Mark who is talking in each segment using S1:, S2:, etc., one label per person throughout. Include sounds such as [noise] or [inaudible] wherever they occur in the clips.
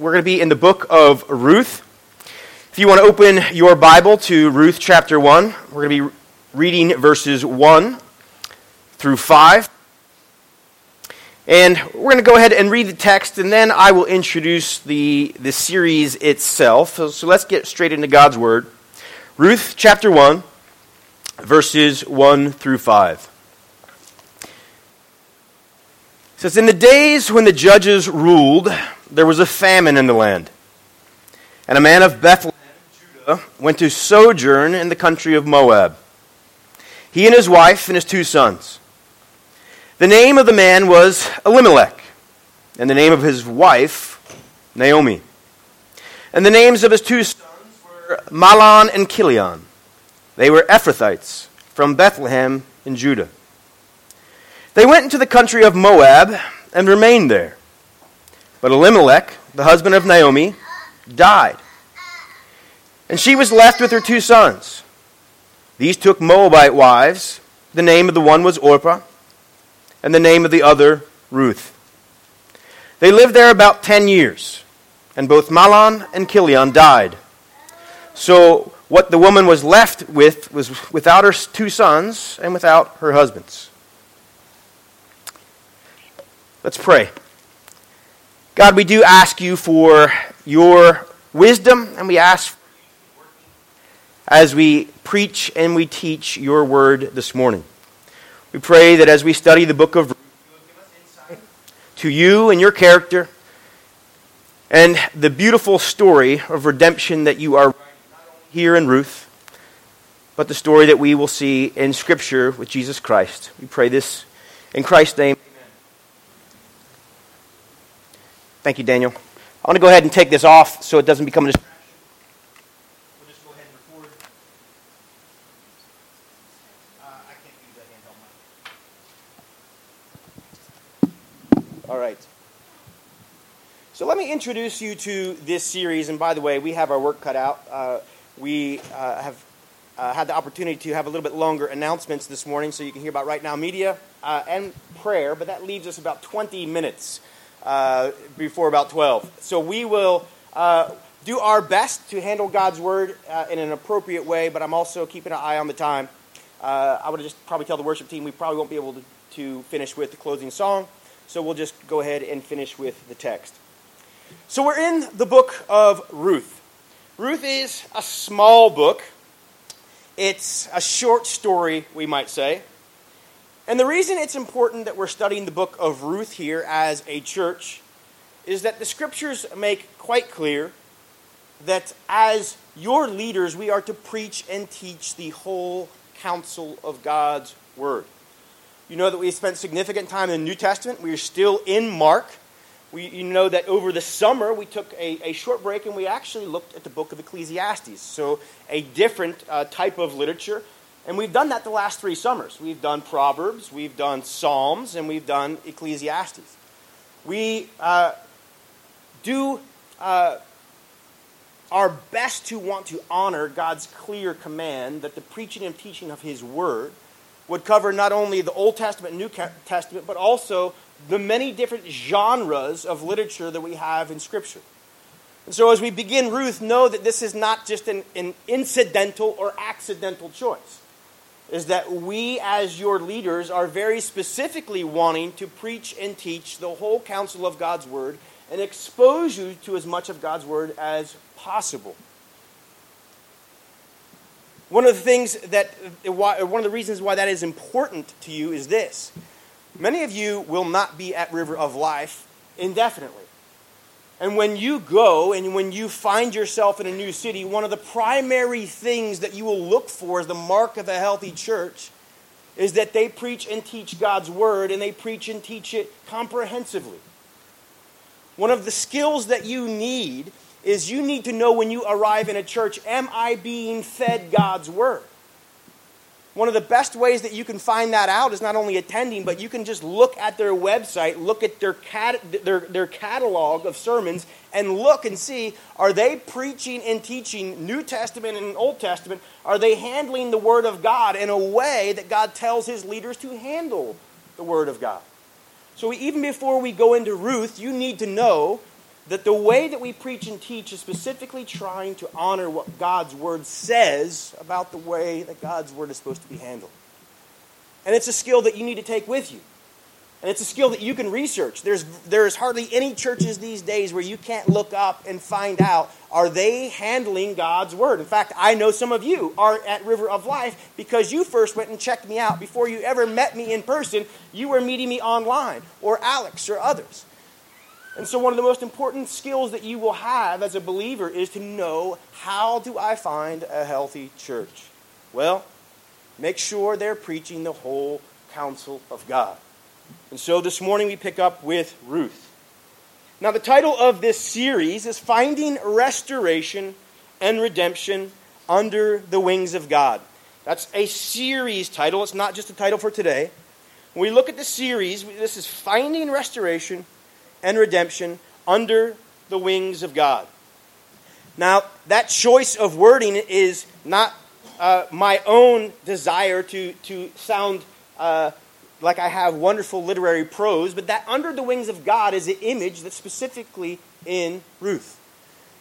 S1: We're going to be in the book of Ruth. If you want to open your Bible to Ruth chapter 1, we're going to be reading verses 1 through 5. And we're going to go ahead and read the text, and then I will introduce the, the series itself. So, so let's get straight into God's Word. Ruth chapter 1, verses 1 through 5. It says, In the days when the judges ruled, there was a famine in the land. And a man of Bethlehem, Judah, went to sojourn in the country of Moab. He and his wife and his two sons. The name of the man was Elimelech, and the name of his wife, Naomi. And the names of his two sons were Mahlon and Chilion. They were Ephrathites from Bethlehem in Judah. They went into the country of Moab and remained there. But Elimelech, the husband of Naomi, died. And she was left with her two sons. These took Moabite wives. The name of the one was Orpah, and the name of the other, Ruth. They lived there about ten years, and both Mahlon and Chilion died. So what the woman was left with was without her two sons and without her husbands. Let's pray. God, we do ask you for your wisdom, and we ask as we preach and we teach your word this morning. We pray that as we study the book of Ruth, to you and your character and the beautiful story of redemption that you are here in Ruth, but the story that we will see in Scripture with Jesus Christ. We pray this in Christ's name. Thank you, Daniel. I want to go ahead and take this off so it doesn't become a distraction. We'll just go ahead and record. Uh, I can't use that handheld mic. All right. So let me introduce you to this series. And by the way, we have our work cut out. Uh, we uh, have uh, had the opportunity to have a little bit longer announcements this morning so you can hear about Right Now Media uh, and prayer, but that leaves us about 20 minutes uh, before about 12. So we will uh, do our best to handle God's word uh, in an appropriate way, but I'm also keeping an eye on the time. Uh, I would just probably tell the worship team we probably won't be able to, to finish with the closing song, so we'll just go ahead and finish with the text. So we're in the book of Ruth. Ruth is a small book. It's a short story, we might say. And the reason it's important that we're studying the book of Ruth here as a church is that the scriptures make quite clear that as your leaders, we are to preach and teach the whole counsel of God's word. You know that we spent significant time in the New Testament. We are still in Mark. We, you know that over the summer we took a, a, short break and we actually looked at the book of Ecclesiastes. So, a different uh, type of literature and we've done that the last three summers. We've done Proverbs, we've done Psalms, and we've done Ecclesiastes. We uh, do uh, our best to want to honor God's clear command that the preaching and teaching of His Word would cover not only the Old Testament and New Testament, but also the many different genres of literature that we have in Scripture. And so, as we begin Ruth, know that this is not just an, an incidental or accidental choice is that we, as your leaders, are very specifically wanting to preach and teach the whole counsel of God's Word and expose you to as much of God's Word as possible. One of the things that, one of the reasons why that is important to you is this. Many of you will not be at River of Life indefinitely. And when you go and when you find yourself in a new city, one of the primary things that you will look for as the mark of a healthy church is that they preach and teach God's word and they preach and teach it comprehensively. One of the skills that you need is you need to know when you arrive in a church am I being fed God's word? One of the best ways that you can find that out is not only attending, but you can just look at their website, look at their, cat, their, their catalog of sermons, and look and see are they preaching and teaching New Testament and Old Testament? Are they handling the Word of God in a way that God tells His leaders to handle the Word of God? So even before we go into Ruth, you need to know that the way that we preach and teach is specifically trying to honor what God's Word says about the way that God's Word is supposed to be handled. And it's a skill that you need to take with you. And it's a skill that you can research. There's, there's hardly any churches these days where you can't look up and find out are they handling God's word? In fact, I know some of you are at River of Life because you first went and checked me out before you ever met me in person. You were meeting me online, or Alex, or others. And so, one of the most important skills that you will have as a believer is to know how do I find a healthy church? Well, make sure they're preaching the whole counsel of God. And so this morning we pick up with Ruth. Now, the title of this series is Finding Restoration and Redemption Under the Wings of God. That's a series title, it's not just a title for today. When we look at the series, this is Finding Restoration and Redemption Under the Wings of God. Now, that choice of wording is not uh, my own desire to, to sound uh, like I have wonderful literary prose, but that under the wings of God is an image that's specifically in Ruth.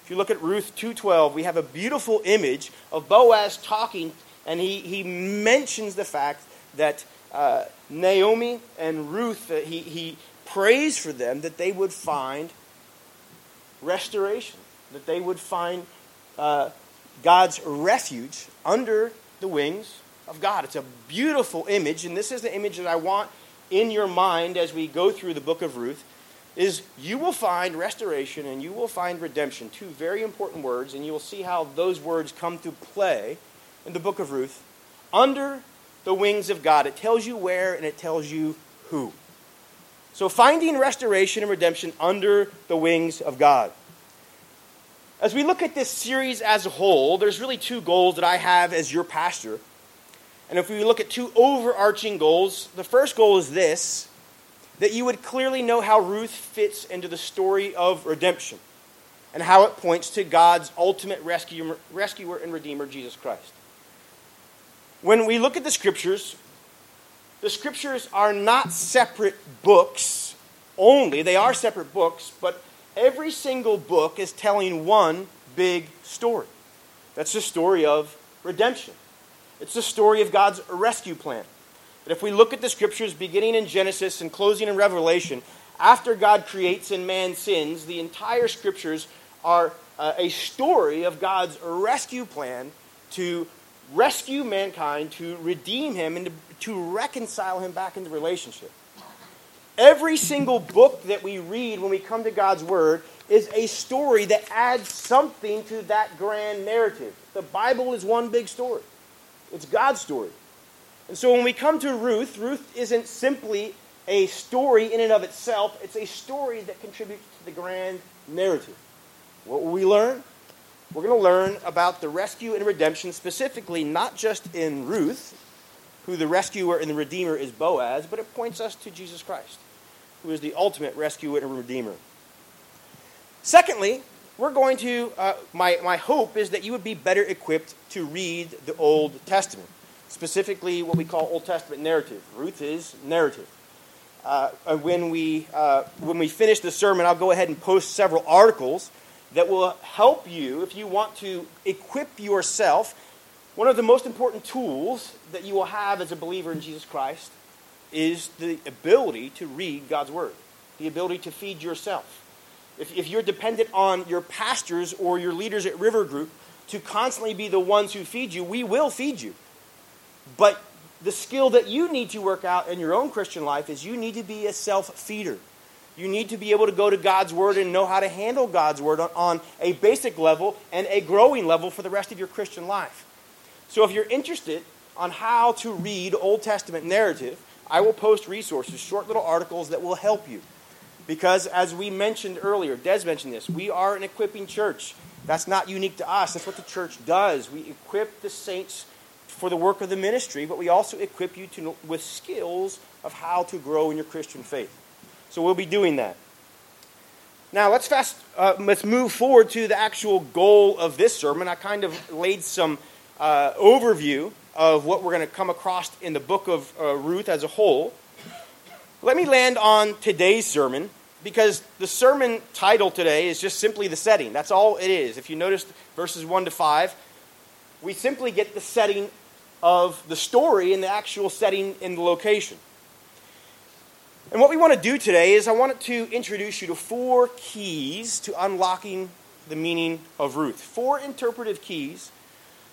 S1: If you look at Ruth 2:12, we have a beautiful image of Boaz talking, and he, he mentions the fact that uh, Naomi and Ruth, uh, he, he prays for them that they would find restoration, that they would find uh, God's refuge under the wings of God. It's a beautiful image, and this is the image that I want in your mind as we go through the book of Ruth is you will find restoration and you will find redemption, two very important words, and you will see how those words come to play in the book of Ruth under the wings of God. It tells you where and it tells you who. So finding restoration and redemption under the wings of God. As we look at this series as a whole, there's really two goals that I have as your pastor. And if we look at two overarching goals, the first goal is this that you would clearly know how Ruth fits into the story of redemption and how it points to God's ultimate rescuer, rescuer and redeemer, Jesus Christ. When we look at the scriptures, the scriptures are not separate books only, they are separate books, but every single book is telling one big story. That's the story of redemption. It's the story of God's rescue plan. But if we look at the scriptures beginning in Genesis and closing in Revelation, after God creates and man sins, the entire scriptures are uh, a story of God's rescue plan to rescue mankind, to redeem him, and to, to reconcile him back into relationship. Every single book that we read when we come to God's Word is a story that adds something to that grand narrative. The Bible is one big story. It's God's story. And so when we come to Ruth, Ruth isn't simply a story in and of itself, it's a story that contributes to the grand narrative. What will we learn? We're going to learn about the rescue and redemption, specifically not just in Ruth, who the rescuer and the redeemer is Boaz, but it points us to Jesus Christ, who is the ultimate rescuer and redeemer. Secondly, we're going to, uh, my, my hope is that you would be better equipped to read the Old Testament, specifically what we call Old Testament narrative. Ruth is narrative. Uh, when, we, uh, when we finish the sermon, I'll go ahead and post several articles that will help you if you want to equip yourself. One of the most important tools that you will have as a believer in Jesus Christ is the ability to read God's Word, the ability to feed yourself if, if you're dependent on your pastors or your leaders at River Group to constantly be the ones who feed you, we will feed you. But the skill that you need to work out in your own Christian life is you need to be a self feeder. You need to be able to go to God's Word and know how to handle God's Word on, on, a basic level and a growing level for the rest of your Christian life. So if you're interested on how to read Old Testament narrative, I will post resources, short little articles that will help you. Because as we mentioned earlier, Des mentioned this, we are an equipping church. That's not unique to us. That's what the church does. We equip the saints for the work of the ministry, but we also equip you to, with skills of how to grow in your Christian faith. So we'll be doing that. Now let's fast. Uh, let's move forward to the actual goal of this sermon. I kind of laid some uh, overview of what we're going to come across in the book of uh, Ruth as a whole. Let me land on today's sermon because the sermon title today is just simply the setting. That's all it is. If you notice verses 1 to 5, we simply get the setting of the story and the actual setting in the location. And what we want to do today is I want to introduce you to four keys to unlocking the meaning of Ruth. Four interpretive keys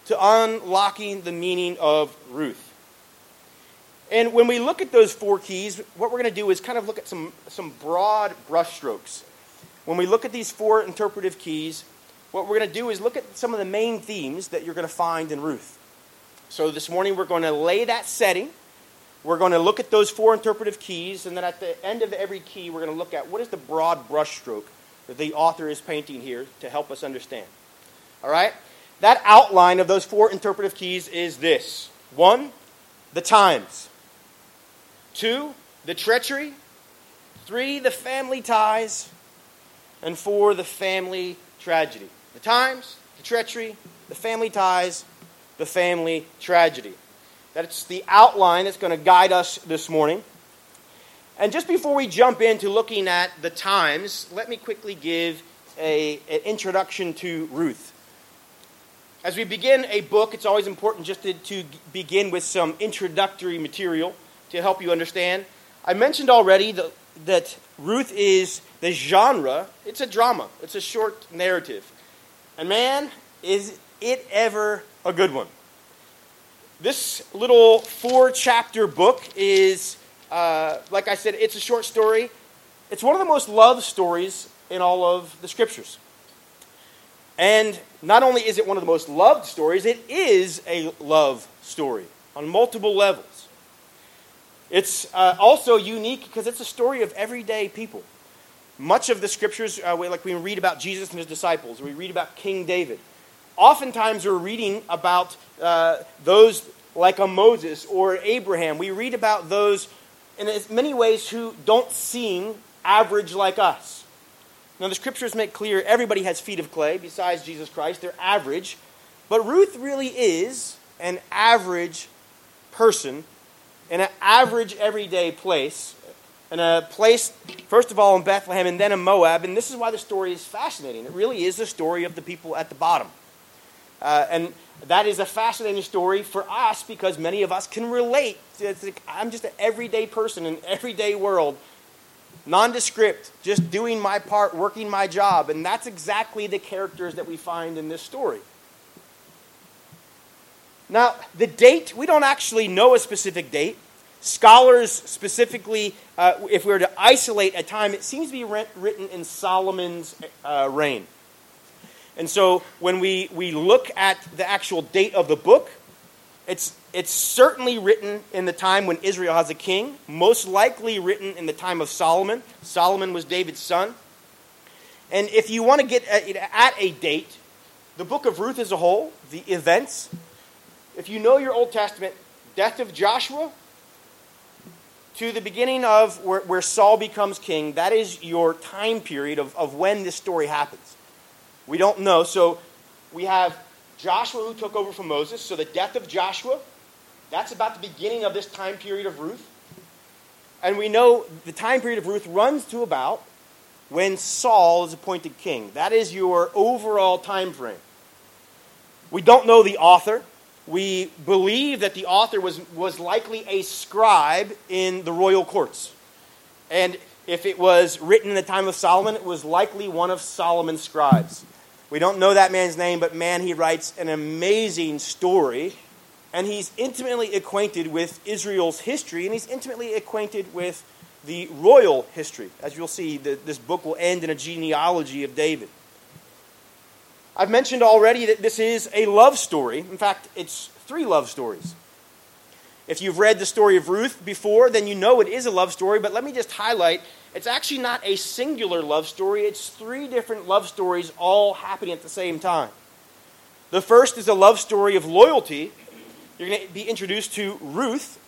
S1: to unlocking the meaning of Ruth. And when we look at those four keys, what we're going to do is kind of look at some, some broad brushstrokes. When we look at these four interpretive keys, what we're going to do is look at some of the main themes that you're going to find in Ruth. So this morning we're going to lay that setting. We're going to look at those four interpretive keys, and then at the end of every key, we're going to look at what is the broad brushstroke that the author is painting here to help us understand. All right? That outline of those four interpretive keys is this one, the times. Two, the treachery. Three, the family ties. And four, the family tragedy. The times, the treachery, the family ties, the family tragedy. That's the outline that's going to guide us this morning. And just before we jump into looking at the times, let me quickly give a, an introduction to Ruth. As we begin a book, it's always important just to, to begin with some introductory material to help you understand. I mentioned already that, that Ruth is the genre, it's a drama, it's a short narrative. And man, is it ever a good one. This little four chapter book is, uh, like I said, it's a short story. It's one of the most loved stories in all of the scriptures. And not only is it one of the most loved stories, it is a love story on multiple levels. It's uh, also unique because it's a story of everyday people. Much of the scriptures, uh, like we read about Jesus and his disciples, we read about King David. Oftentimes, we're reading about uh, those like a Moses or Abraham. We read about those in many ways who don't seem average like us. Now, the scriptures make clear everybody has feet of clay besides Jesus Christ. They're average. But Ruth really is an average person in an average everyday place, in a place, first of all, in Bethlehem and then in Moab. And this is why the story is fascinating. It really is the story of the people at the bottom. Uh, and that is a fascinating story for us because many of us can relate. Like, I'm just an everyday person in an everyday world, nondescript, just doing my part, working my job. And that's exactly the characters that we find in this story. Now, the date, we don't actually know a specific date. Scholars specifically, uh, if we were to isolate a time, it seems to be written in Solomon's uh, reign. And so when we, we look at the actual date of the book, it's, it's certainly written in the time when Israel has a king, most likely written in the time of Solomon. Solomon was David's son. And if you want to get at, a date, the book of Ruth as a whole, the events, if you know your Old Testament, death of Joshua to the beginning of where, where Saul becomes king, that is your time period of, of when this story happens. We don't know. So we have Joshua who took over from Moses. So the death of Joshua, that's about the beginning of this time period of Ruth. And we know the time period of Ruth runs to about when Saul is appointed king. That is your overall time frame. We don't know the author we believe that the author was, was likely a scribe in the royal courts. And if it was written in the time of Solomon, it was likely one of Solomon's scribes. We don't know that man's name, but man, he writes an amazing story. And he's intimately acquainted with Israel's history, and he's intimately acquainted with the royal history. As you'll see, the, this book will end in a genealogy of David. I've mentioned already that this is a love story. In fact, it's three love stories. If you've read the story of Ruth before, then you know it is a love story, but let me just highlight it's actually not a singular love story, it's three different love stories all happening at the same time. The first is a love story of loyalty. You're going to be introduced to Ruth.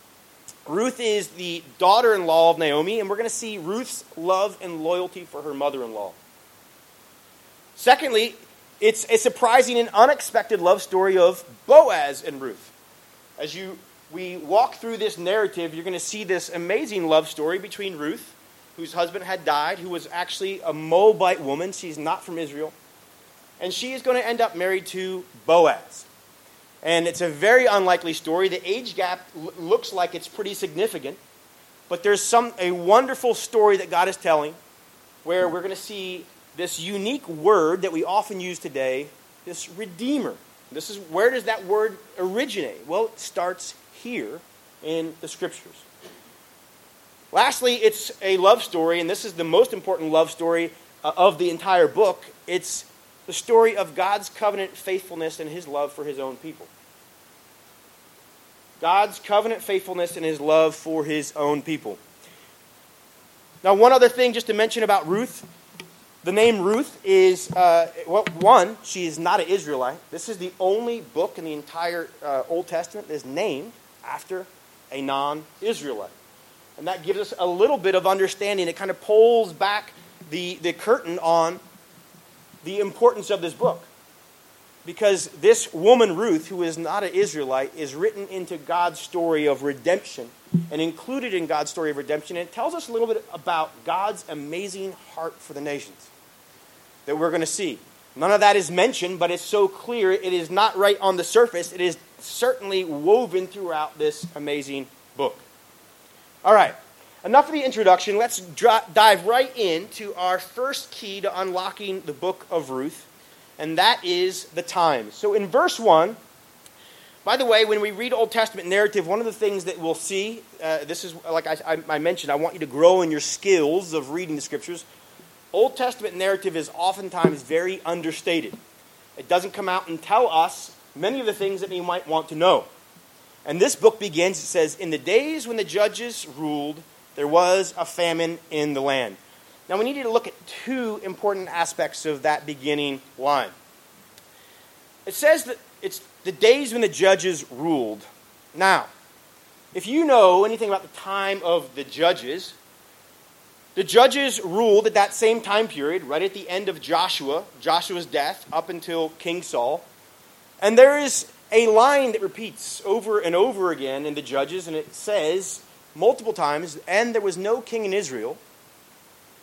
S1: Ruth is the daughter in law of Naomi, and we're going to see Ruth's love and loyalty for her mother in law. Secondly, it's a surprising and unexpected love story of Boaz and Ruth. As you we walk through this narrative, you're going to see this amazing love story between Ruth whose husband had died, who was actually a Moabite woman. She's not from Israel. And she is going to end up married to Boaz. And it's a very unlikely story. The age gap l- looks like it's pretty significant. But there's some, a wonderful story that God is telling where we're going to see this unique word that we often use today, this redeemer. This is where does that word originate? Well, it starts here in the scriptures. Lastly, it's a love story, and this is the most important love story uh, of the entire book. It's the story of God's covenant faithfulness and his love for his own people. God's covenant faithfulness and his love for his own people. Now, one other thing just to mention about Ruth. The name Ruth is, uh, well, one, she is not an Israelite. This is the only book in the entire uh, Old Testament that is named after a non Israelite. And that gives us a little bit of understanding. It kind of pulls back the, the curtain on the importance of this book. Because this woman, Ruth, who is not an Israelite, is written into God's story of redemption and included in God's story of redemption. And it tells us a little bit about God's amazing heart for the nations that we're going to see. None of that is mentioned, but it's so clear. It is not right on the surface. It is certainly woven throughout this amazing book. All right, enough of the introduction. Let's dive right into our first key to unlocking the book of Ruth, and that is the time. So in verse 1, by the way, when we read Old Testament narrative, one of the things that we'll see, uh, this is like I, I mentioned, I want you to grow in your skills of reading the scriptures. Old Testament narrative is oftentimes very understated. It doesn't come out and tell us many of the things that we might want to know. And this book begins, it says, In the days when the judges ruled, there was a famine in the land. Now we need to look at two important aspects of that beginning line. It says that it's the days when the judges ruled. Now, if you know anything about the time of the judges, the judges ruled at that same time period, right at the end of Joshua, Joshua's death, up until King Saul. And there is a line that repeats over and over again in the Judges, and it says multiple times, and there was no king in Israel.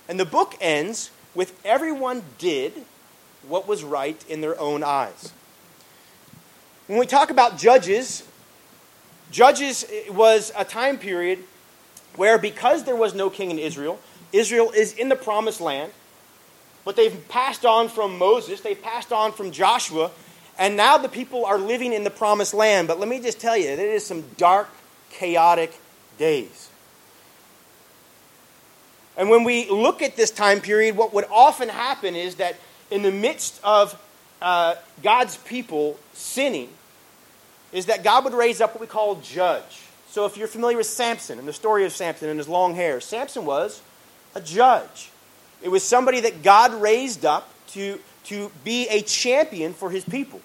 S1: And the book ends with everyone did what was right in their own eyes. When we talk about Judges, Judges was a time period where because there was no king in Israel, Israel is in the promised land, but they've passed on from Moses, they've passed on from Joshua, and now the people are living in the promised land. But let me just tell you, it is some dark, chaotic days. And when we look at this time period, what would often happen is that in the midst of uh, God's people sinning, is that God would raise up what we call a judge. So if you're familiar with Samson and the story of Samson and his long hair, Samson was a judge. It was somebody that God raised up to to be a champion for his people.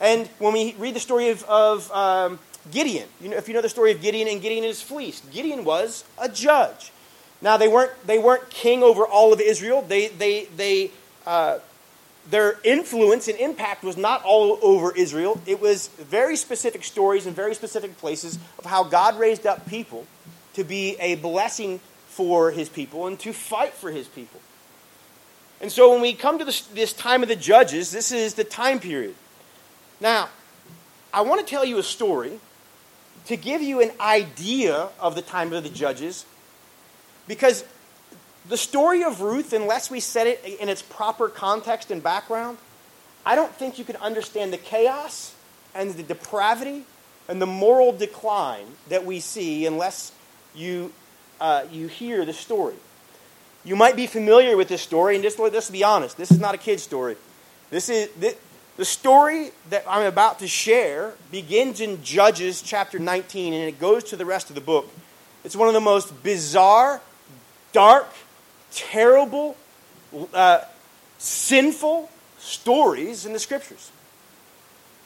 S1: And when we read the story of, of um, Gideon, you know, if you know the story of Gideon and Gideon and his fleece, Gideon was a judge. Now they weren't they weren't king over all of Israel. They they they uh, their influence and impact was not all over Israel. It was very specific stories in very specific places of how God raised up people to be a blessing for His people and to fight for His people. And so when we come to this, this time of the judges, this is the time period. Now, I want to tell you a story to give you an idea of the time of the judges because the story of Ruth, unless we set it in its proper context and background, I don't think you can understand the chaos and the depravity and the moral decline that we see unless you, uh, you hear the story. You might be familiar with this story, and just let's be honest, this is not a kid's story. This is this, the story that I'm about to share begins in Judges chapter 19, and it goes to the rest of the book. It's one of the most bizarre, dark, terrible, uh, sinful stories in the scriptures.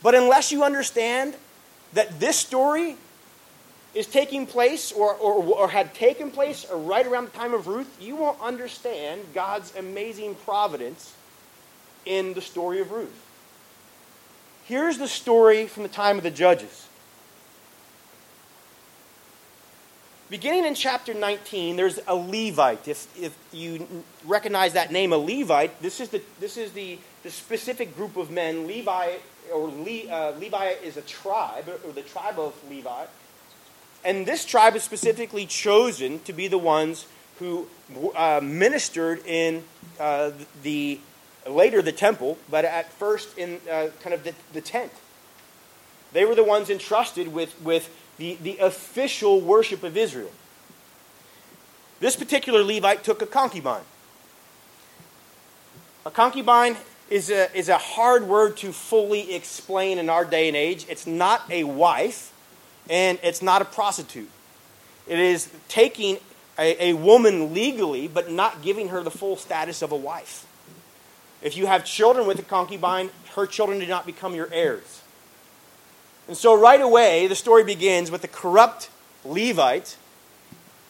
S1: But unless you understand that this story is taking place or, or, or had taken place or right around the time of Ruth, you won't understand God's amazing providence in the story of Ruth. Here's the story from the time of the judges. beginning in chapter 19, there's a Levite. If, if you recognize that name, a Levite, this is the, this is the, the specific group of men. Levi, or Le, uh, Levi is a tribe, or the tribe of Levi. And this tribe is specifically chosen to be the ones who uh, ministered in uh, the, later the temple, but at first in uh, kind of the, the tent. They were the ones entrusted with, with the, the official worship of Israel. This particular Levite took a concubine. A concubine is a, is a hard word to fully explain in our day and age. It's not a wife, and it's not a prostitute. It is taking a, a woman legally, but not giving her the full status of a wife. If you have children with a concubine, her children do not become your heirs. And so, right away, the story begins with the corrupt Levite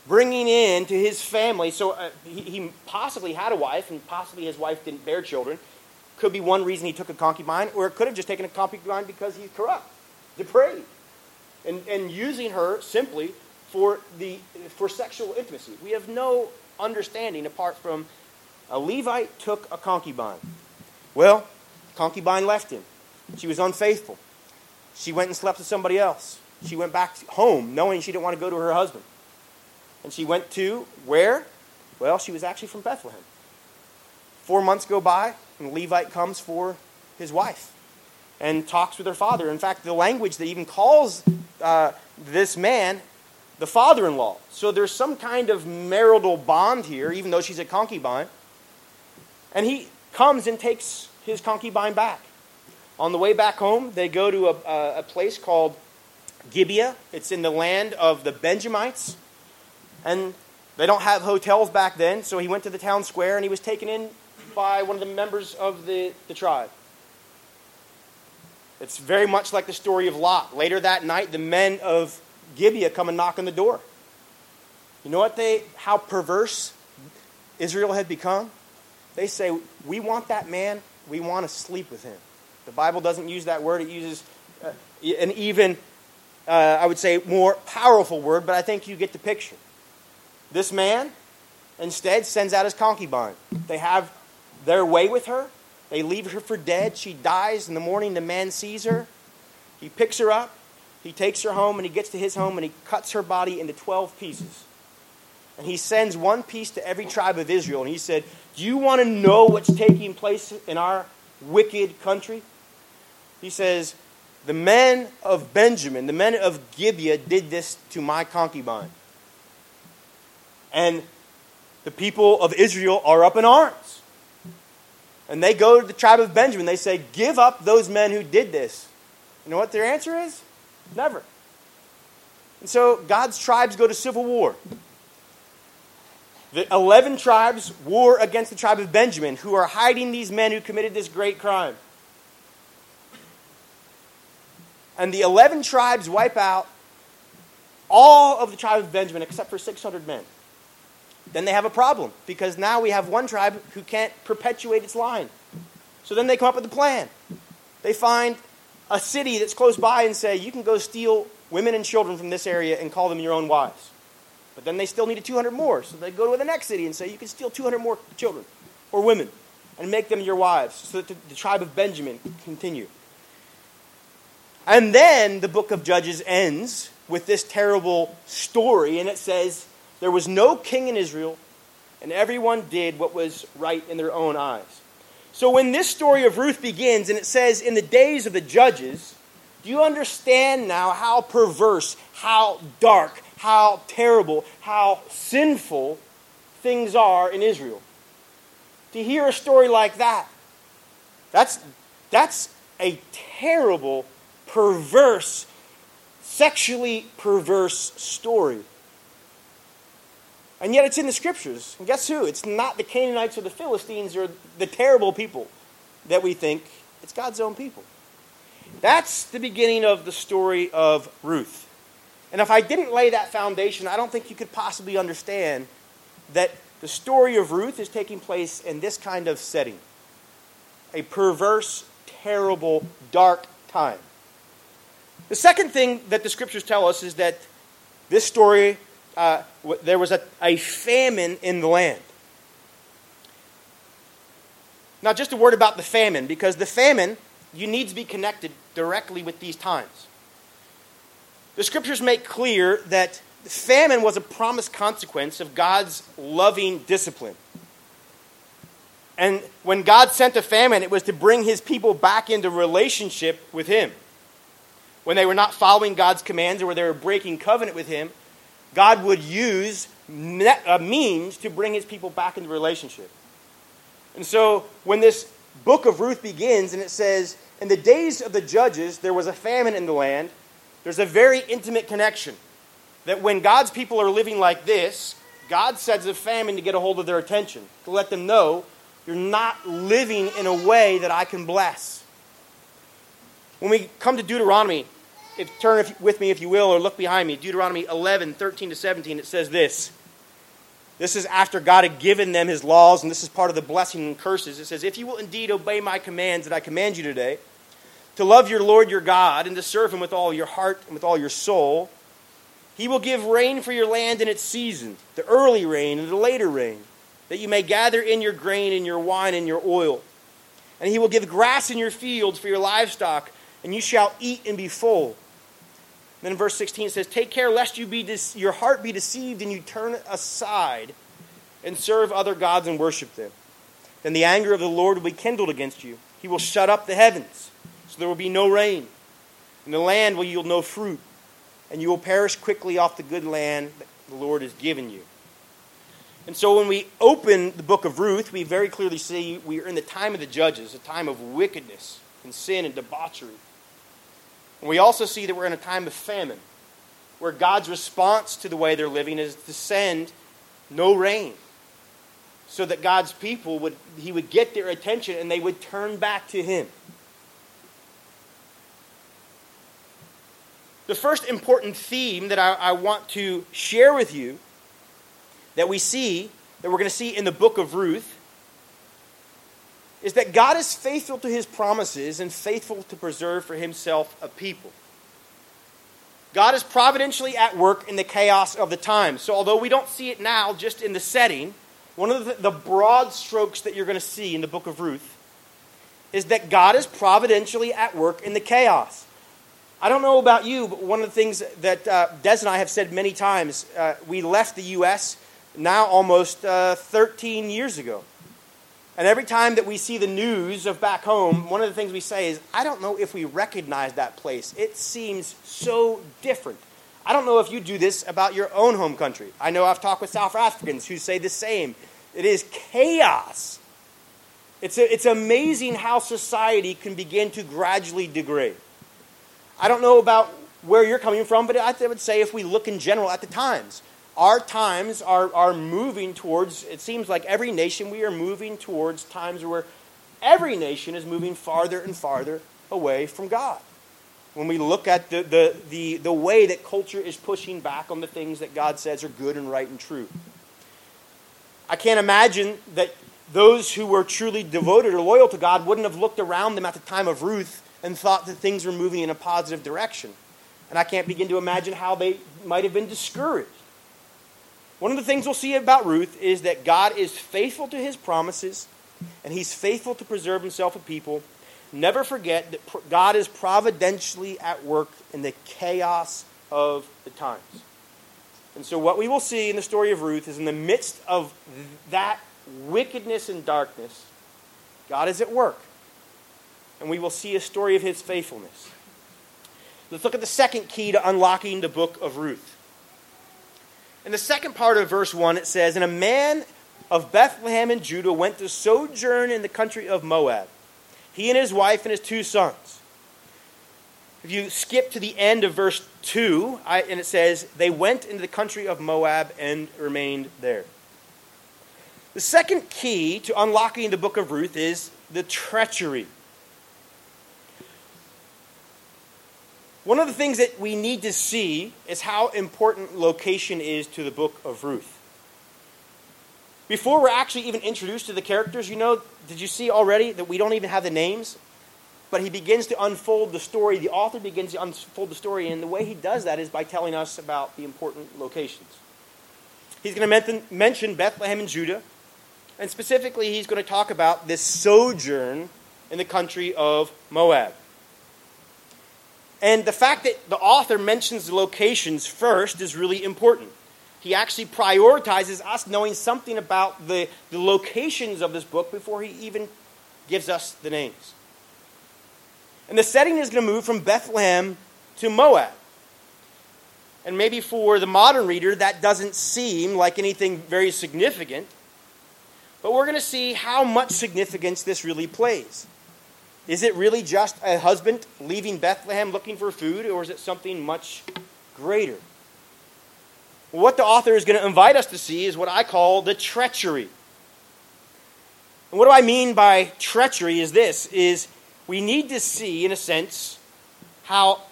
S1: bringing in to his family. So, uh, he, he possibly had a wife, and possibly his wife didn't bear children. Could be one reason he took a concubine, or it could have just taken a concubine because he's corrupt, depraved, and, and using her simply for, the, for sexual intimacy. We have no understanding apart from a Levite took a concubine. Well, concubine left him. She was unfaithful. She went and slept with somebody else. She went back home knowing she didn't want to go to her husband. And she went to where? Well, she was actually from Bethlehem. Four months go by, and the Levite comes for his wife and talks with her father. In fact, the language that even calls uh, this man the father in law. So there's some kind of marital bond here, even though she's a concubine. And he comes and takes his concubine back. On the way back home, they go to a, a place called Gibeah. It's in the land of the Benjamites. And they don't have hotels back then, so he went to the town square and he was taken in by one of the members of the, the tribe. It's very much like the story of Lot. Later that night, the men of Gibeah come and knock on the door. You know what they how perverse Israel had become? They say, "We want that man. We want to sleep with him." The Bible doesn't use that word, it uses uh, an even, uh, I would say, more powerful word, but I think you get the picture. This man instead sends out his concubine. They have their way with her. They leave her for dead. She dies. In the morning, the man sees her. He picks her up. He takes her home, and he gets to his home, and he cuts her body into 12 pieces. And he sends one piece to every tribe of Israel. And he said, Do you want to know what's taking place in our wicked country? He says, The men of Benjamin, the men of Gibeah, did this to my concubine. And the people of Israel are up in arms. And they go to the tribe of Benjamin. They say, Give up those men who did this. You know what their answer is? Never. And so God's tribes go to civil war. The 11 tribes war against the tribe of Benjamin, who are hiding these men who committed this great crime. And the 11 tribes wipe out all of the tribe of Benjamin except for 600 men. Then they have a problem because now we have one tribe who can't perpetuate its line. So then they come up with a plan. They find a city that's close by and say, you can go steal women and children from this area and call them your own wives. But then they still needed 200 more. So they go to the next city and say, you can steal 200 more children or women and make them your wives so that the, the tribe of Benjamin can continue. And then the book of Judges ends with this terrible story, and it says, There was no king in Israel, and everyone did what was right in their own eyes. So when this story of Ruth begins, and it says, In the days of the judges, do you understand now how perverse, how dark, how terrible, how sinful things are in Israel? To hear a story like that, that's, that's a terrible perverse, sexually perverse story. And yet it's in the scriptures. And guess who? It's not the Canaanites or the Philistines or the terrible people that we think. It's God's own people. That's the beginning of the story of Ruth. And if I didn't lay that foundation, I don't think you could possibly understand that the story of Ruth is taking place in this kind of setting a perverse, terrible, dark time. The second thing that the scriptures tell us is that this story uh, there was a, a famine in the land. Now, just a word about the famine, because the famine, you need to be connected directly with these times. The scriptures make clear that famine was a promised consequence of God's loving discipline. And when God sent a famine, it was to bring his people back into relationship with him. When they were not following God's commands or they were breaking covenant with him, God would use a uh, means to bring his people back into relationship. And so when this book of Ruth begins and it says, In the days of the judges, there was a famine in the land, there's a very intimate connection. That when God's people are living like this, God sends a famine to get a hold of their attention, to let them know you're not living in a way that I can bless. When we come to Deuteronomy, if, turn if, with me if you will, or look behind me, Deuteronomy 11, 13 to 17, it says this. This is after God had given them his laws, and this is part of the blessing and curses. It says, If you will indeed obey my commands that I command you today, to love your Lord your God, and to serve him with all your heart and with all your soul, he will give rain for your land in its season, the early rain and the later rain, that you may gather in your grain and your wine and your oil. And he will give grass in your fields for your livestock, and you shall eat and be full. Then in verse 16 it says, Take care lest you be de- your heart be deceived and you turn aside and serve other gods and worship them. Then the anger of the Lord will be kindled against you. He will shut up the heavens, so there will be no rain. And the land will yield no fruit and you will perish quickly off the good land that the Lord has given you. And so when we open the book of Ruth, we very clearly see we are in the time of the judges, a time of wickedness and sin and debauchery. And we also see that we're in a time of famine, where God's response to the way they're living is to send no rain. So that God's people would he would get their attention and they would turn back to him. The first important theme that I, I want to share with you that we see, that we're going to see in the book of Ruth, is that God is faithful to his promises and faithful to preserve for himself a people. God is providentially at work in the chaos of the times. So, although we don't see it now just in the setting, one of the, the broad strokes that you're going to see in the book of Ruth is that God is providentially at work in the chaos. I don't know about you, but one of the things that uh, Des and I have said many times, uh, we left the U.S. now almost uh, 13 years ago. And every time that we see the news of back home, one of the things we say is, I don't know if we recognize that place. It seems so different. I don't know if you do this about your own home country. I know I've talked with South Africans who say the same. It is chaos. It's, a, it's amazing how society can begin to gradually degrade. I don't know about where you're coming from, but I would say if we look in general at the times, our times are, are moving towards, it seems like every nation, we are moving towards times where every nation is moving farther and farther away from God. When we look at the, the, the, the way that culture is pushing back on the things that God says are good and right and true. I can't imagine that those who were truly devoted or loyal to God wouldn't have looked around them at the time of Ruth and thought that things were moving in a positive direction. And I can't begin to imagine how they might have been discouraged. One of the things we'll see about Ruth is that God is faithful to his promises and he's faithful to preserve himself a people. Never forget that God is providentially at work in the chaos of the times. And so, what we will see in the story of Ruth is in the midst of that wickedness and darkness, God is at work and we will see a story of his faithfulness. Let's look at the second key to unlocking the book of Ruth. In the second part of verse 1, it says, And a man of Bethlehem in Judah went to sojourn in the country of Moab, he and his wife and his two sons. If you skip to the end of verse 2, I, and it says, They went into the country of Moab and remained there. The second key to unlocking the book of Ruth is the treachery One of the things that we need to see is how important location is to the book of Ruth. Before we're actually even introduced to the characters, you know, did you see already that we don't even have the names? But he begins to unfold the story. The author begins to unfold the story, and the way he does that is by telling us about the important locations. He's going to mention Bethlehem and Judah. And specifically, he's going to talk about this sojourn in the country of Moab. And the fact that the author mentions the locations first is really important. He actually prioritizes us knowing something about the, the locations of this book before he even gives us the names. And the setting is going to move from Bethlehem to Moab. And maybe for the modern reader, that doesn't seem like anything very significant. But we're going to see how much significance this really plays. Is it really just a husband leaving Bethlehem looking for food, or is it something much greater? What the author is going to invite us to see is what I call the treachery. And what do I mean by treachery is this is we need to see in a sense how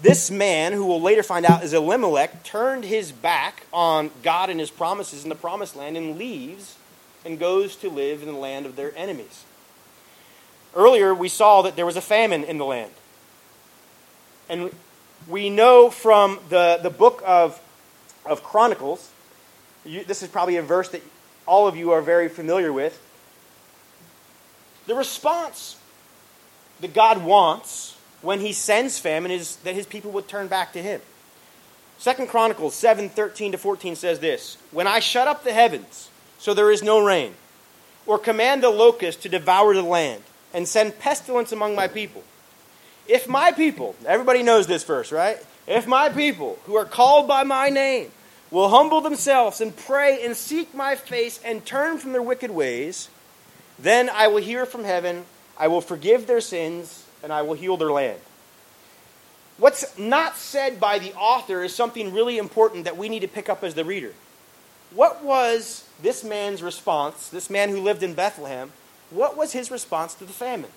S1: this man, who we'll later find out is Elimelech, turned his back on God and his promises in the promised land and leaves and goes to live in the land of their enemies. Earlier, we saw that there was a famine in the land. And we know from the, the book of, of Chronicles, you, this is probably a verse that all of you are very familiar with. The response that God wants when he sends famine is that his people would turn back to him. Second Chronicles 7 13 to 14 says this When I shut up the heavens so there is no rain, or command the locust to devour the land, and send pestilence among my people. If my people, everybody knows this verse, right? If my people, who are called by my name, will humble themselves and pray and seek my face and turn from their wicked ways, then I will hear from heaven, I will forgive their sins, and I will heal their land. What's not said by the author is something really important that we need to pick up as the reader. What was this man's response, this man who lived in Bethlehem, what was his response to the famine?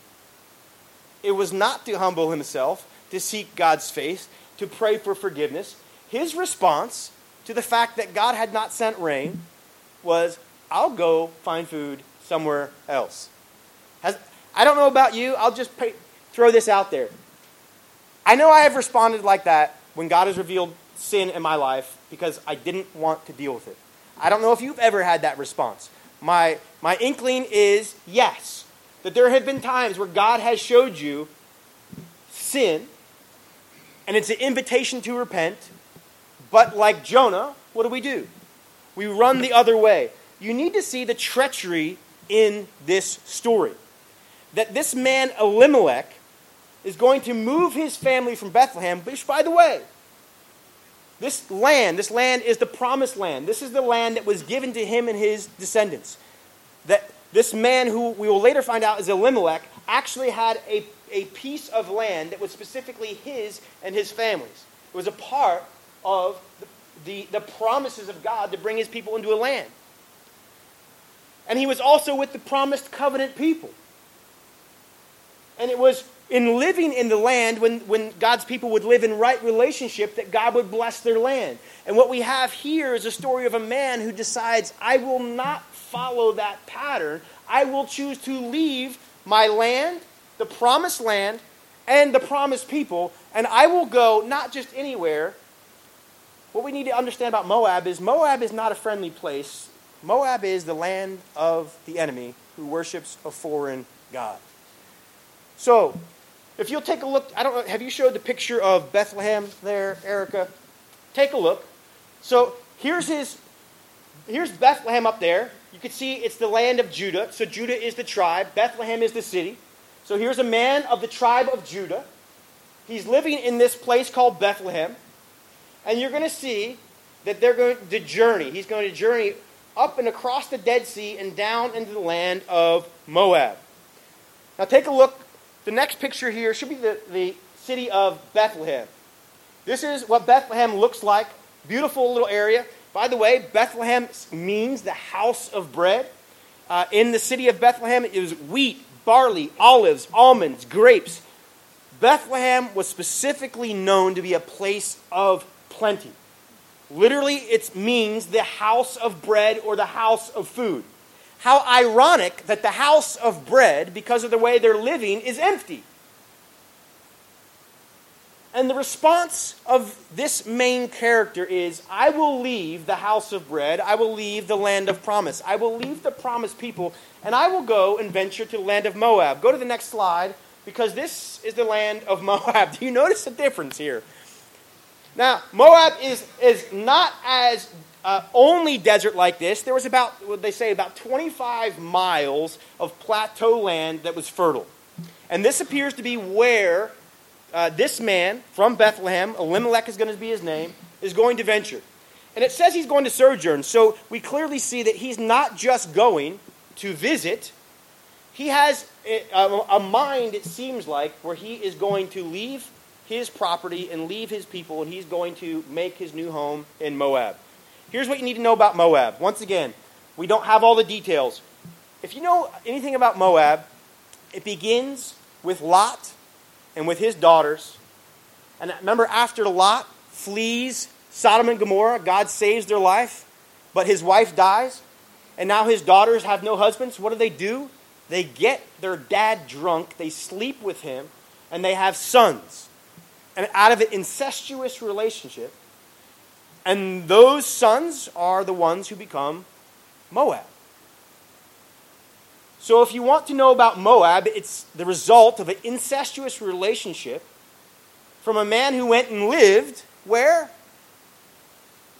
S1: It was not to humble himself, to seek God's face, to pray for forgiveness. His response to the fact that God had not sent rain was, I'll go find food somewhere else. Has, I don't know about you, I'll just pay, throw this out there. I know I have responded like that when God has revealed sin in my life because I didn't want to deal with it. I don't know if you've ever had that response. My, my inkling is yes, that there have been times where God has showed you sin, and it's an invitation to repent, but like Jonah, what do we do? We run the other way. You need to see the treachery in this story. That this man, Elimelech, is going to move his family from Bethlehem, which, by the way, this land, this land is the promised land. This is the land that was given to him and his descendants. That this man, who we will later find out is Elimelech, actually had a, a piece of land that was specifically his and his family's. It was a part of the, the, the promises of God to bring his people into a land. And he was also with the promised covenant people. And it was in living in the land when, when God's people would live in right relationship that God would bless their land. And what we have here is a story of a man who decides, I will not follow that pattern. I will choose to leave my land, the promised land, and the promised people, and I will go not just anywhere. What we need to understand about Moab is Moab is not a friendly place. Moab is the land of the enemy who worships a foreign God. So, if you'll take a look, I don't know, have you showed the picture of Bethlehem there, Erica? Take a look. So here's his, here's Bethlehem up there. You can see it's the land of Judah. So Judah is the tribe, Bethlehem is the city. So here's a man of the tribe of Judah. He's living in this place called Bethlehem. And you're going to see that they're going to journey. He's going to journey up and across the Dead Sea and down into the land of Moab. Now take a look the next picture here should be the, the city of Bethlehem. This is what Bethlehem looks like. Beautiful little area. By the way, Bethlehem means the house of bread. Uh, in the city of Bethlehem, it was wheat, barley, olives, almonds, grapes. Bethlehem was specifically known to be a place of plenty. Literally, it means the house of bread or the house of food. How ironic that the house of bread, because of the way they're living, is empty. And the response of this main character is I will leave the house of bread, I will leave the land of promise, I will leave the promised people, and I will go and venture to the land of Moab. Go to the next slide, because this is the land of [laughs] Moab. Do you notice the difference here? Now, Moab is, is not as uh, only desert like this. There was about, what they say, about 25 miles of plateau land that was fertile. And this appears to be where uh, this man from Bethlehem, Elimelech is going to be his name, is going to venture. And it says he's going to sojourn. So we clearly see that he's not just going to visit, he has a, a mind, it seems like, where he is going to leave his property and leave his people, and he's going to make his new home in Moab. Here's what you need to know about Moab. Once again, we don't have all the details. If you know anything about Moab, it begins with Lot and with his daughters. And remember, after Lot flees Sodom and Gomorrah, God saves their life, but his wife dies, and now his daughters have no husbands. What do they do? They get their dad drunk, they sleep with him, and they have sons. And out of an incestuous relationship, and those sons are the ones who become Moab. So, if you want to know about Moab, it's the result of an incestuous relationship from a man who went and lived where?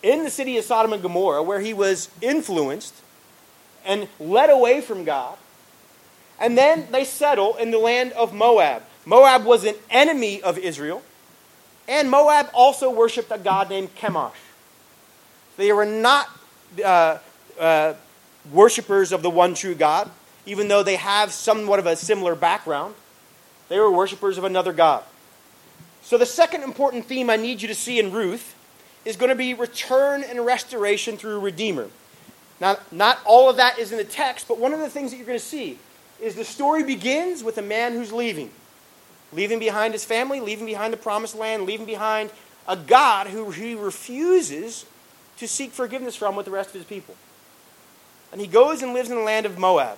S1: In the city of Sodom and Gomorrah, where he was influenced and led away from God. And then they settle in the land of Moab. Moab was an enemy of Israel, and Moab also worshiped a god named Chemosh. They were not uh, uh, worshippers of the one true God even though they have somewhat of a similar background. They were worshippers of another God. So, the second important theme I need you to see in Ruth is going to be return and restoration through Redeemer. Now, not all of that is in the text, but one of the things that you're going to see is the story begins with a man who's leaving. Leaving behind his family, leaving behind the promised land, leaving behind a God who he refuses to seek forgiveness from with the rest of his people. And he goes and lives in the land of Moab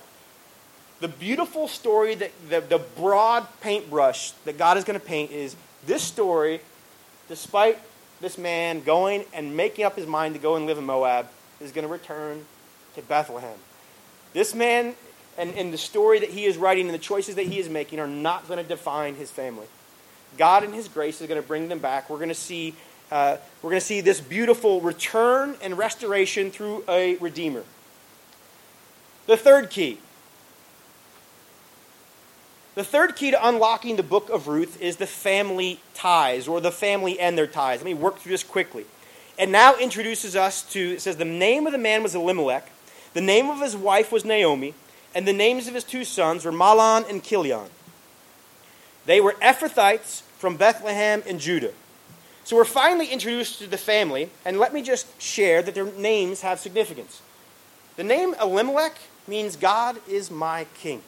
S1: the beautiful story that the, the broad paintbrush that God is going to paint is this story, despite this man going and making up his mind to go and live in Moab, is going to return to Bethlehem. This man and, and the story that he is writing and the choices that he is making are not going to define his family. God in his grace is going to bring them back. We're going to see uh, we're going to see this beautiful return and restoration through a redeemer. The third key the third key to unlocking the book of Ruth is the family ties, or the family and their ties. Let me work through this quickly. It now introduces us to, it says, the name of the man was Elimelech, the name of his wife was Naomi, and the names of his two sons were Mahlon and Chilion. They were Ephrathites from Bethlehem and Judah. So we're finally introduced to the family, and let me just share that their names have significance. The name Elimelech means God is my king.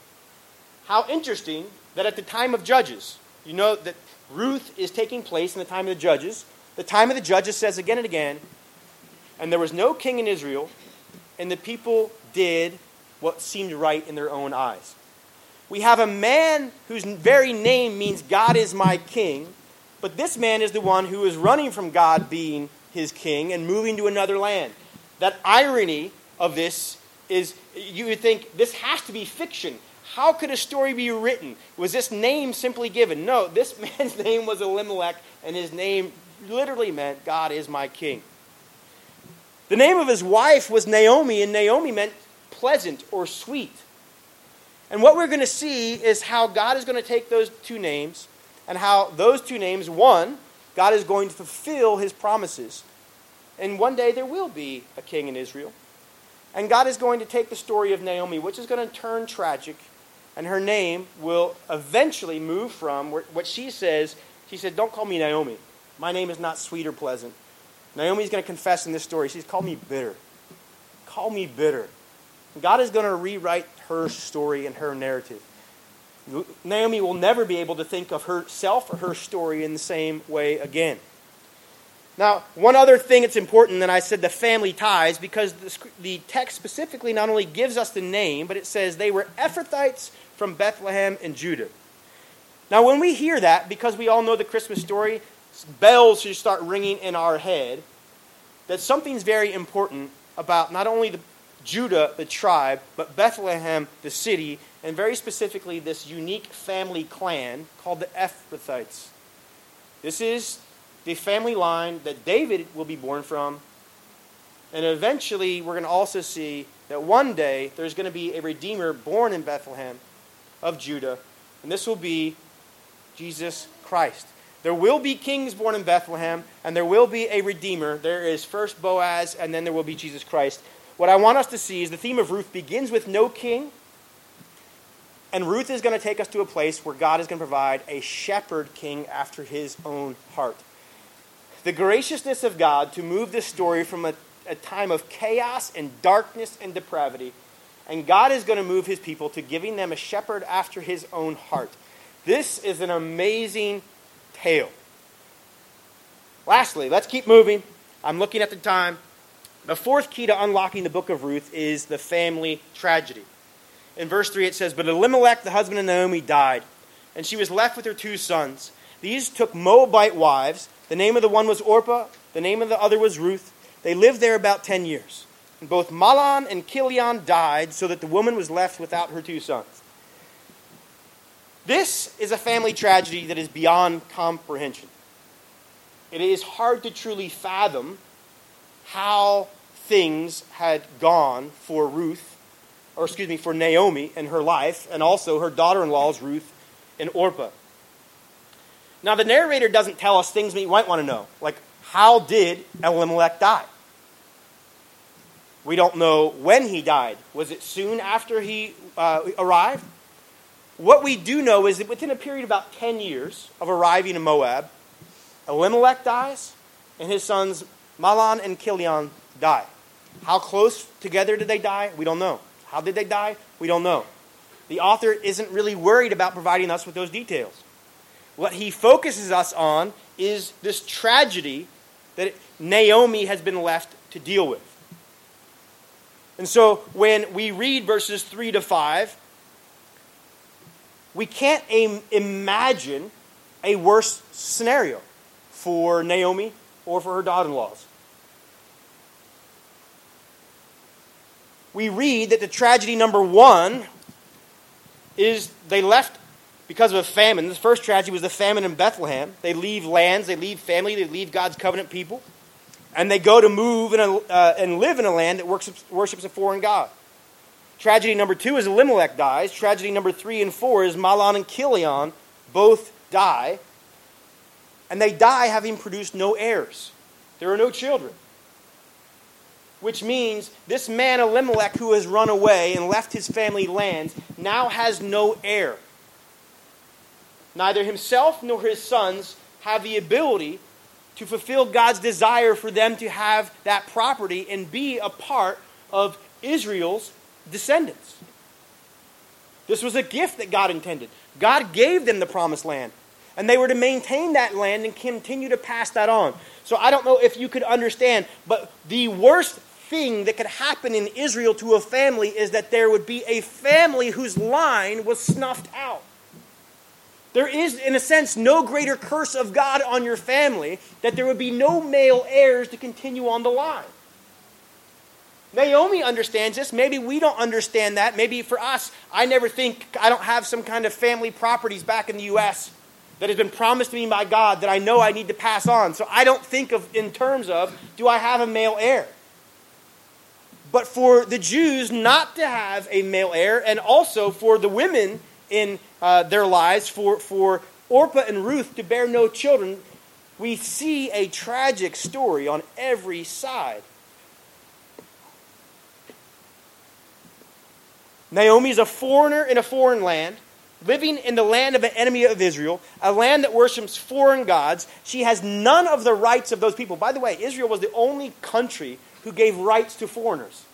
S1: How interesting that at the time of Judges, you know that Ruth is taking place in the time of the Judges. The time of the Judges says again and again, and there was no king in Israel, and the people did what seemed right in their own eyes. We have a man whose very name means God is my king, but this man is the one who is running from God being his king and moving to another land. That irony of this is you would think this has to be fiction. How could a story be written? Was this name simply given? No, this [laughs] man's name was Elimelech, and his name literally meant God is my king. The name of his wife was Naomi, and Naomi meant pleasant or sweet. And what we're going to see is how God is going to take those two names and how those two names, one, God is going to fulfill his promises. And one day there will be a king in Israel. And God is going to take the story of Naomi, which is going to turn tragic, and her name will eventually move from what she says. She said, Don't call me Naomi. My name is not sweet or pleasant. Naomi is going to confess in this story. She's called me bitter. Call me bitter. God is going to rewrite her story and her narrative. Naomi will never be able to think of herself or her story in the same way again. Now, one other thing that's important, and I said the family ties, because the, the text specifically not only gives us the name, but it says they were Ephrathites from Bethlehem and Judah. Now, when we hear that, because we all know the Christmas story, bells should start ringing in our head that something's very important about not only the Judah, the tribe, but Bethlehem, the city, and very specifically this unique family clan called the Ephrathites. This is the family line that David will be born from. And eventually, we're going to also see that one day there's going to be a Redeemer born in Bethlehem of Judah, and this will be Jesus Christ. There will be kings born in Bethlehem, and there will be a Redeemer. There is first Boaz, and then there will be Jesus Christ. What I want us to see is the theme of Ruth begins with no king, and Ruth is going to take us to a place where God is going to provide a shepherd king after his own heart. The graciousness of God to move this story from a, a time of chaos and darkness and depravity, and God is going to move his people to giving them a shepherd after his own heart. This is an amazing tale. Lastly, let's keep moving. I'm looking at the time. The fourth key to unlocking the book of Ruth is the family tragedy. In verse 3, it says, But Elimelech, the husband of Naomi, died, and she was left with her two sons. These took Moabite wives. The name of the one was Orpah, the name of the other was Ruth. They lived there about 10 years. And both Mahlon and Chilion died, so that the woman was left without her two sons. This is a family tragedy that is beyond comprehension. It is hard to truly fathom how things had gone for Ruth, or excuse me, for Naomi and her life, and also her daughter in law's Ruth and Orpah. Now, the narrator doesn't tell us things we might want to know, like how did Elimelech die? We don't know when he died. Was it soon after he uh, arrived? What we do know is that within a period of about 10 years of arriving in Moab, Elimelech dies, and his sons Mahlon and Chilion die. How close together did they die? We don't know. How did they die? We don't know. The author isn't really worried about providing us with those details. What he focuses us on is this tragedy that Naomi has been left to deal with. And so when we read verses 3 to 5, we can't Im- imagine a worse scenario for Naomi or for her daughter in laws. We read that the tragedy number one is they left because of a famine. The first tragedy was the famine in Bethlehem. They leave lands, they leave family, they leave God's covenant people, and they go to move a, uh, and live in a land that worships, worships a foreign God. Tragedy number two is Elimelech dies. Tragedy number three and four is Mahlon and Chilion both die. And they die having produced no heirs. There are no children. Which means this man Elimelech, who has run away and left his family lands, now has no heir. Neither himself nor his sons have the ability to fulfill God's desire for them to have that property and be a part of Israel's descendants. This was a gift that God intended. God gave them the promised land. And they were to maintain that land and continue to pass that on. So I don't know if you could understand, but the worst thing that could happen in Israel to a family is that there would be a family whose line was snuffed out. There is, in a sense, no greater curse of God on your family that there would be no male heirs to continue on the line. Naomi understands this. Maybe we don't understand that. Maybe for us, I never think I don't have some kind of family properties back in the U.S. that has been promised to me by God that I know I need to pass on. So I don't think of in terms of do I have a male heir? But for the Jews not to have a male heir, and also for the women in uh, their lives, for, for Orpah and Ruth to bear no children, we see a tragic story on every side. Naomi is a foreigner in a foreign land, living in the land of an enemy of Israel, a land that worships foreign gods. She has none of the rights of those people. By the way, Israel was the only country who gave rights to foreigners.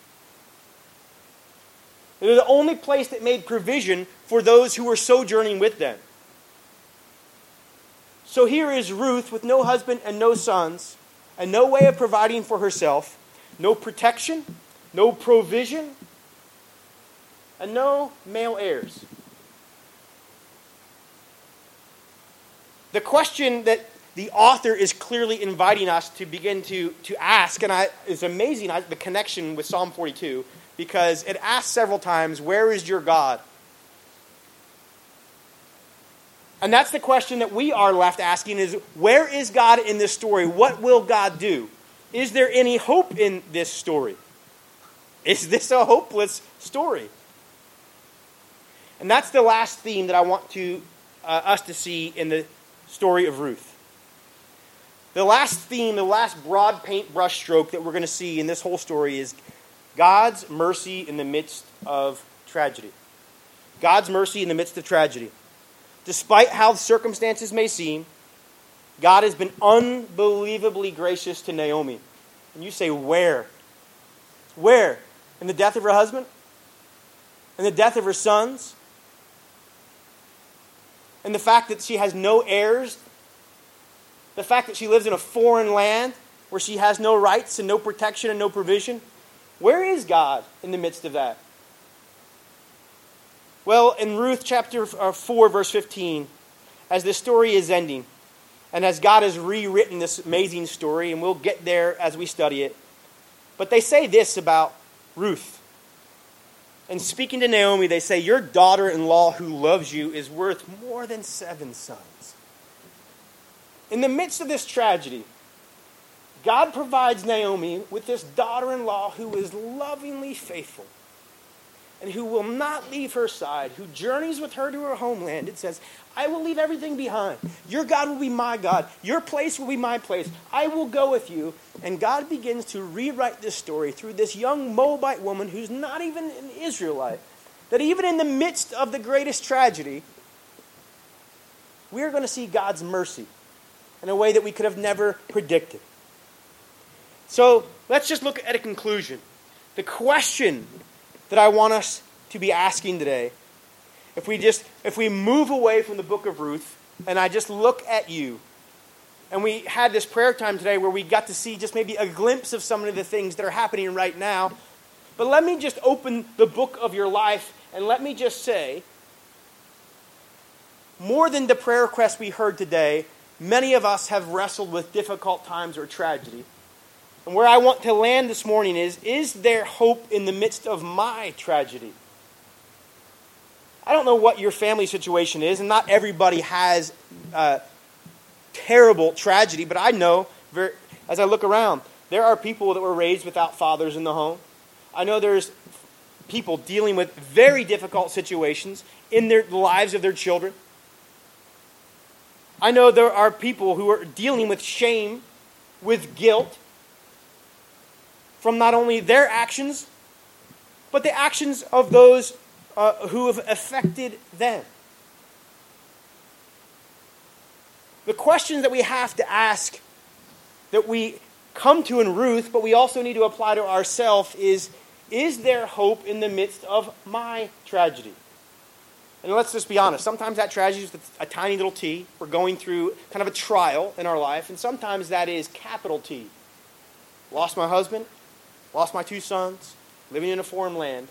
S1: They're the only place that made provision for those who were sojourning with them. So here is Ruth with no husband and no sons, and no way of providing for herself, no protection, no provision, and no male heirs. The question that the author is clearly inviting us to begin to, to ask, and I, it's amazing I, the connection with Psalm 42 because it asks several times, Where is your God? And that's the question that we are left asking is where is God in this story? What will God do? Is there any hope in this story? Is this a hopeless story? And that's the last theme that I want to uh, us to see in the story of Ruth. The last theme, the last broad paintbrush stroke that we're going to see in this whole story is God's mercy in the midst of tragedy. God's mercy in the midst of tragedy. Despite how circumstances may seem, God has been unbelievably gracious to Naomi. And you say, where? Where? In the death of her husband? In the death of her sons? And the fact that she has no heirs? The fact that she lives in a foreign land where she has no rights and no protection and no provision? Where is God in the midst of that? Well, in Ruth chapter uh, 4, verse 15, as this story is ending, and as God has rewritten this amazing story, and we'll get there as we study it, but they say this about Ruth. And speaking to Naomi, they say, Your daughter in law who loves you is worth more than seven sons. In the midst of this tragedy, God provides Naomi with this daughter in law who is lovingly faithful and who will not leave her side, who journeys with her to her homeland. It says, I will leave everything behind. Your God will be my God. Your place will be my place. I will go with you. And God begins to rewrite this story through this young Moabite woman who's not even an Israelite. That even in the midst of the greatest tragedy, we're going to see God's mercy in a way that we could have never predicted. So let's just look at a conclusion. The question that I want us to be asking today, if we just if we move away from the book of Ruth and I just look at you, and we had this prayer time today where we got to see just maybe a glimpse of some of the things that are happening right now. But let me just open the book of your life and let me just say more than the prayer request we heard today, many of us have wrestled with difficult times or tragedy. And where I want to land this morning is Is there hope in the midst of my tragedy? I don't know what your family situation is, and not everybody has uh, terrible tragedy, but I know very, as I look around, there are people that were raised without fathers in the home. I know there's people dealing with very difficult situations in their the lives of their children. I know there are people who are dealing with shame, with guilt, from not only their actions, but the actions of those uh, who have affected them. The questions that we have to ask, that we come to in Ruth, but we also need to apply to ourselves is Is there hope in the midst of my tragedy? And let's just be honest. Sometimes that tragedy is a tiny little T. We're going through kind of a trial in our life, and sometimes that is capital T. Lost my husband, lost my two sons, living in a foreign land.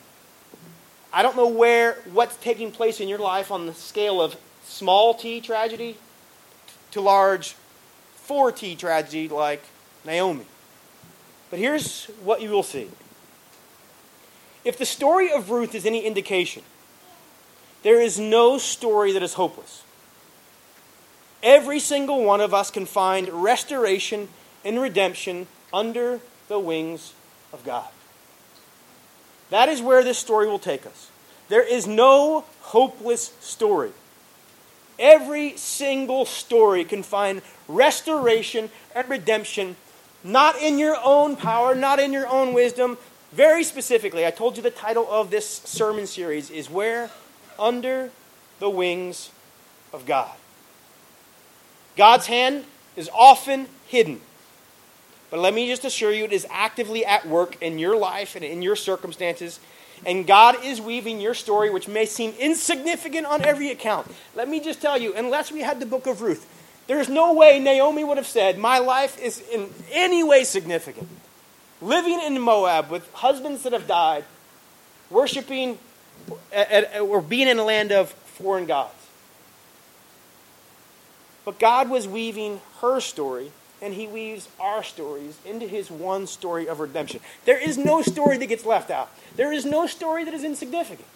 S1: I don't know where what's taking place in your life on the scale of small t tragedy to large 4t tragedy like Naomi. But here's what you will see. If the story of Ruth is any indication, there is no story that is hopeless. Every single one of us can find restoration and redemption under the wings of God. That is where this story will take us. There is no hopeless story. Every single story can find restoration and redemption, not in your own power, not in your own wisdom. Very specifically, I told you the title of this sermon series is Where? Under the Wings of God. God's hand is often hidden. But let me just assure you, it is actively at work in your life and in your circumstances. And God is weaving your story, which may seem insignificant on every account. Let me just tell you, unless we had the book of Ruth, there's no way Naomi would have said, My life is in any way significant. Living in Moab with husbands that have died, worshiping or being in a land of foreign gods. But God was weaving her story, and He weaves our stories into His one story of redemption. There is no story that gets left out, there is no story that is insignificant.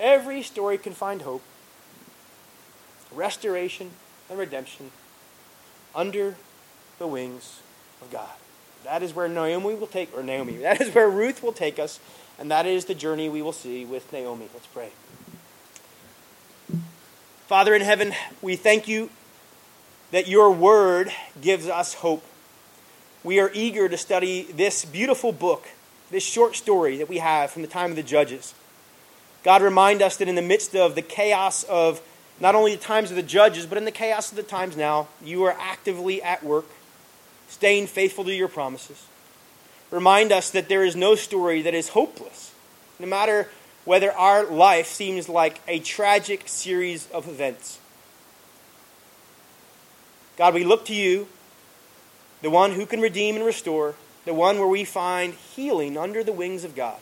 S1: Every story can find hope, restoration, and redemption under the wings of God. That is where Naomi will take, or Naomi, that is where Ruth will take us, and that is the journey we will see with Naomi. Let's pray. Father in heaven, we thank you that your word gives us hope. We are eager to study this beautiful book, this short story that we have from the time of the judges. God, remind us that in the midst of the chaos of not only the times of the judges, but in the chaos of the times now, you are actively at work, staying faithful to your promises. Remind us that there is no story that is hopeless, no matter whether our life seems like a tragic series of events. God, we look to you, the one who can redeem and restore, the one where we find healing under the wings of God.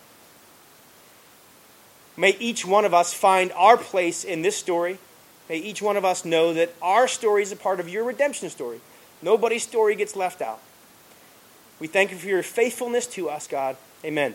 S1: May each one of us find our place in this story. May each one of us know that our story is a part of your redemption story. Nobody's story gets left out. We thank you for your faithfulness to us, God. Amen.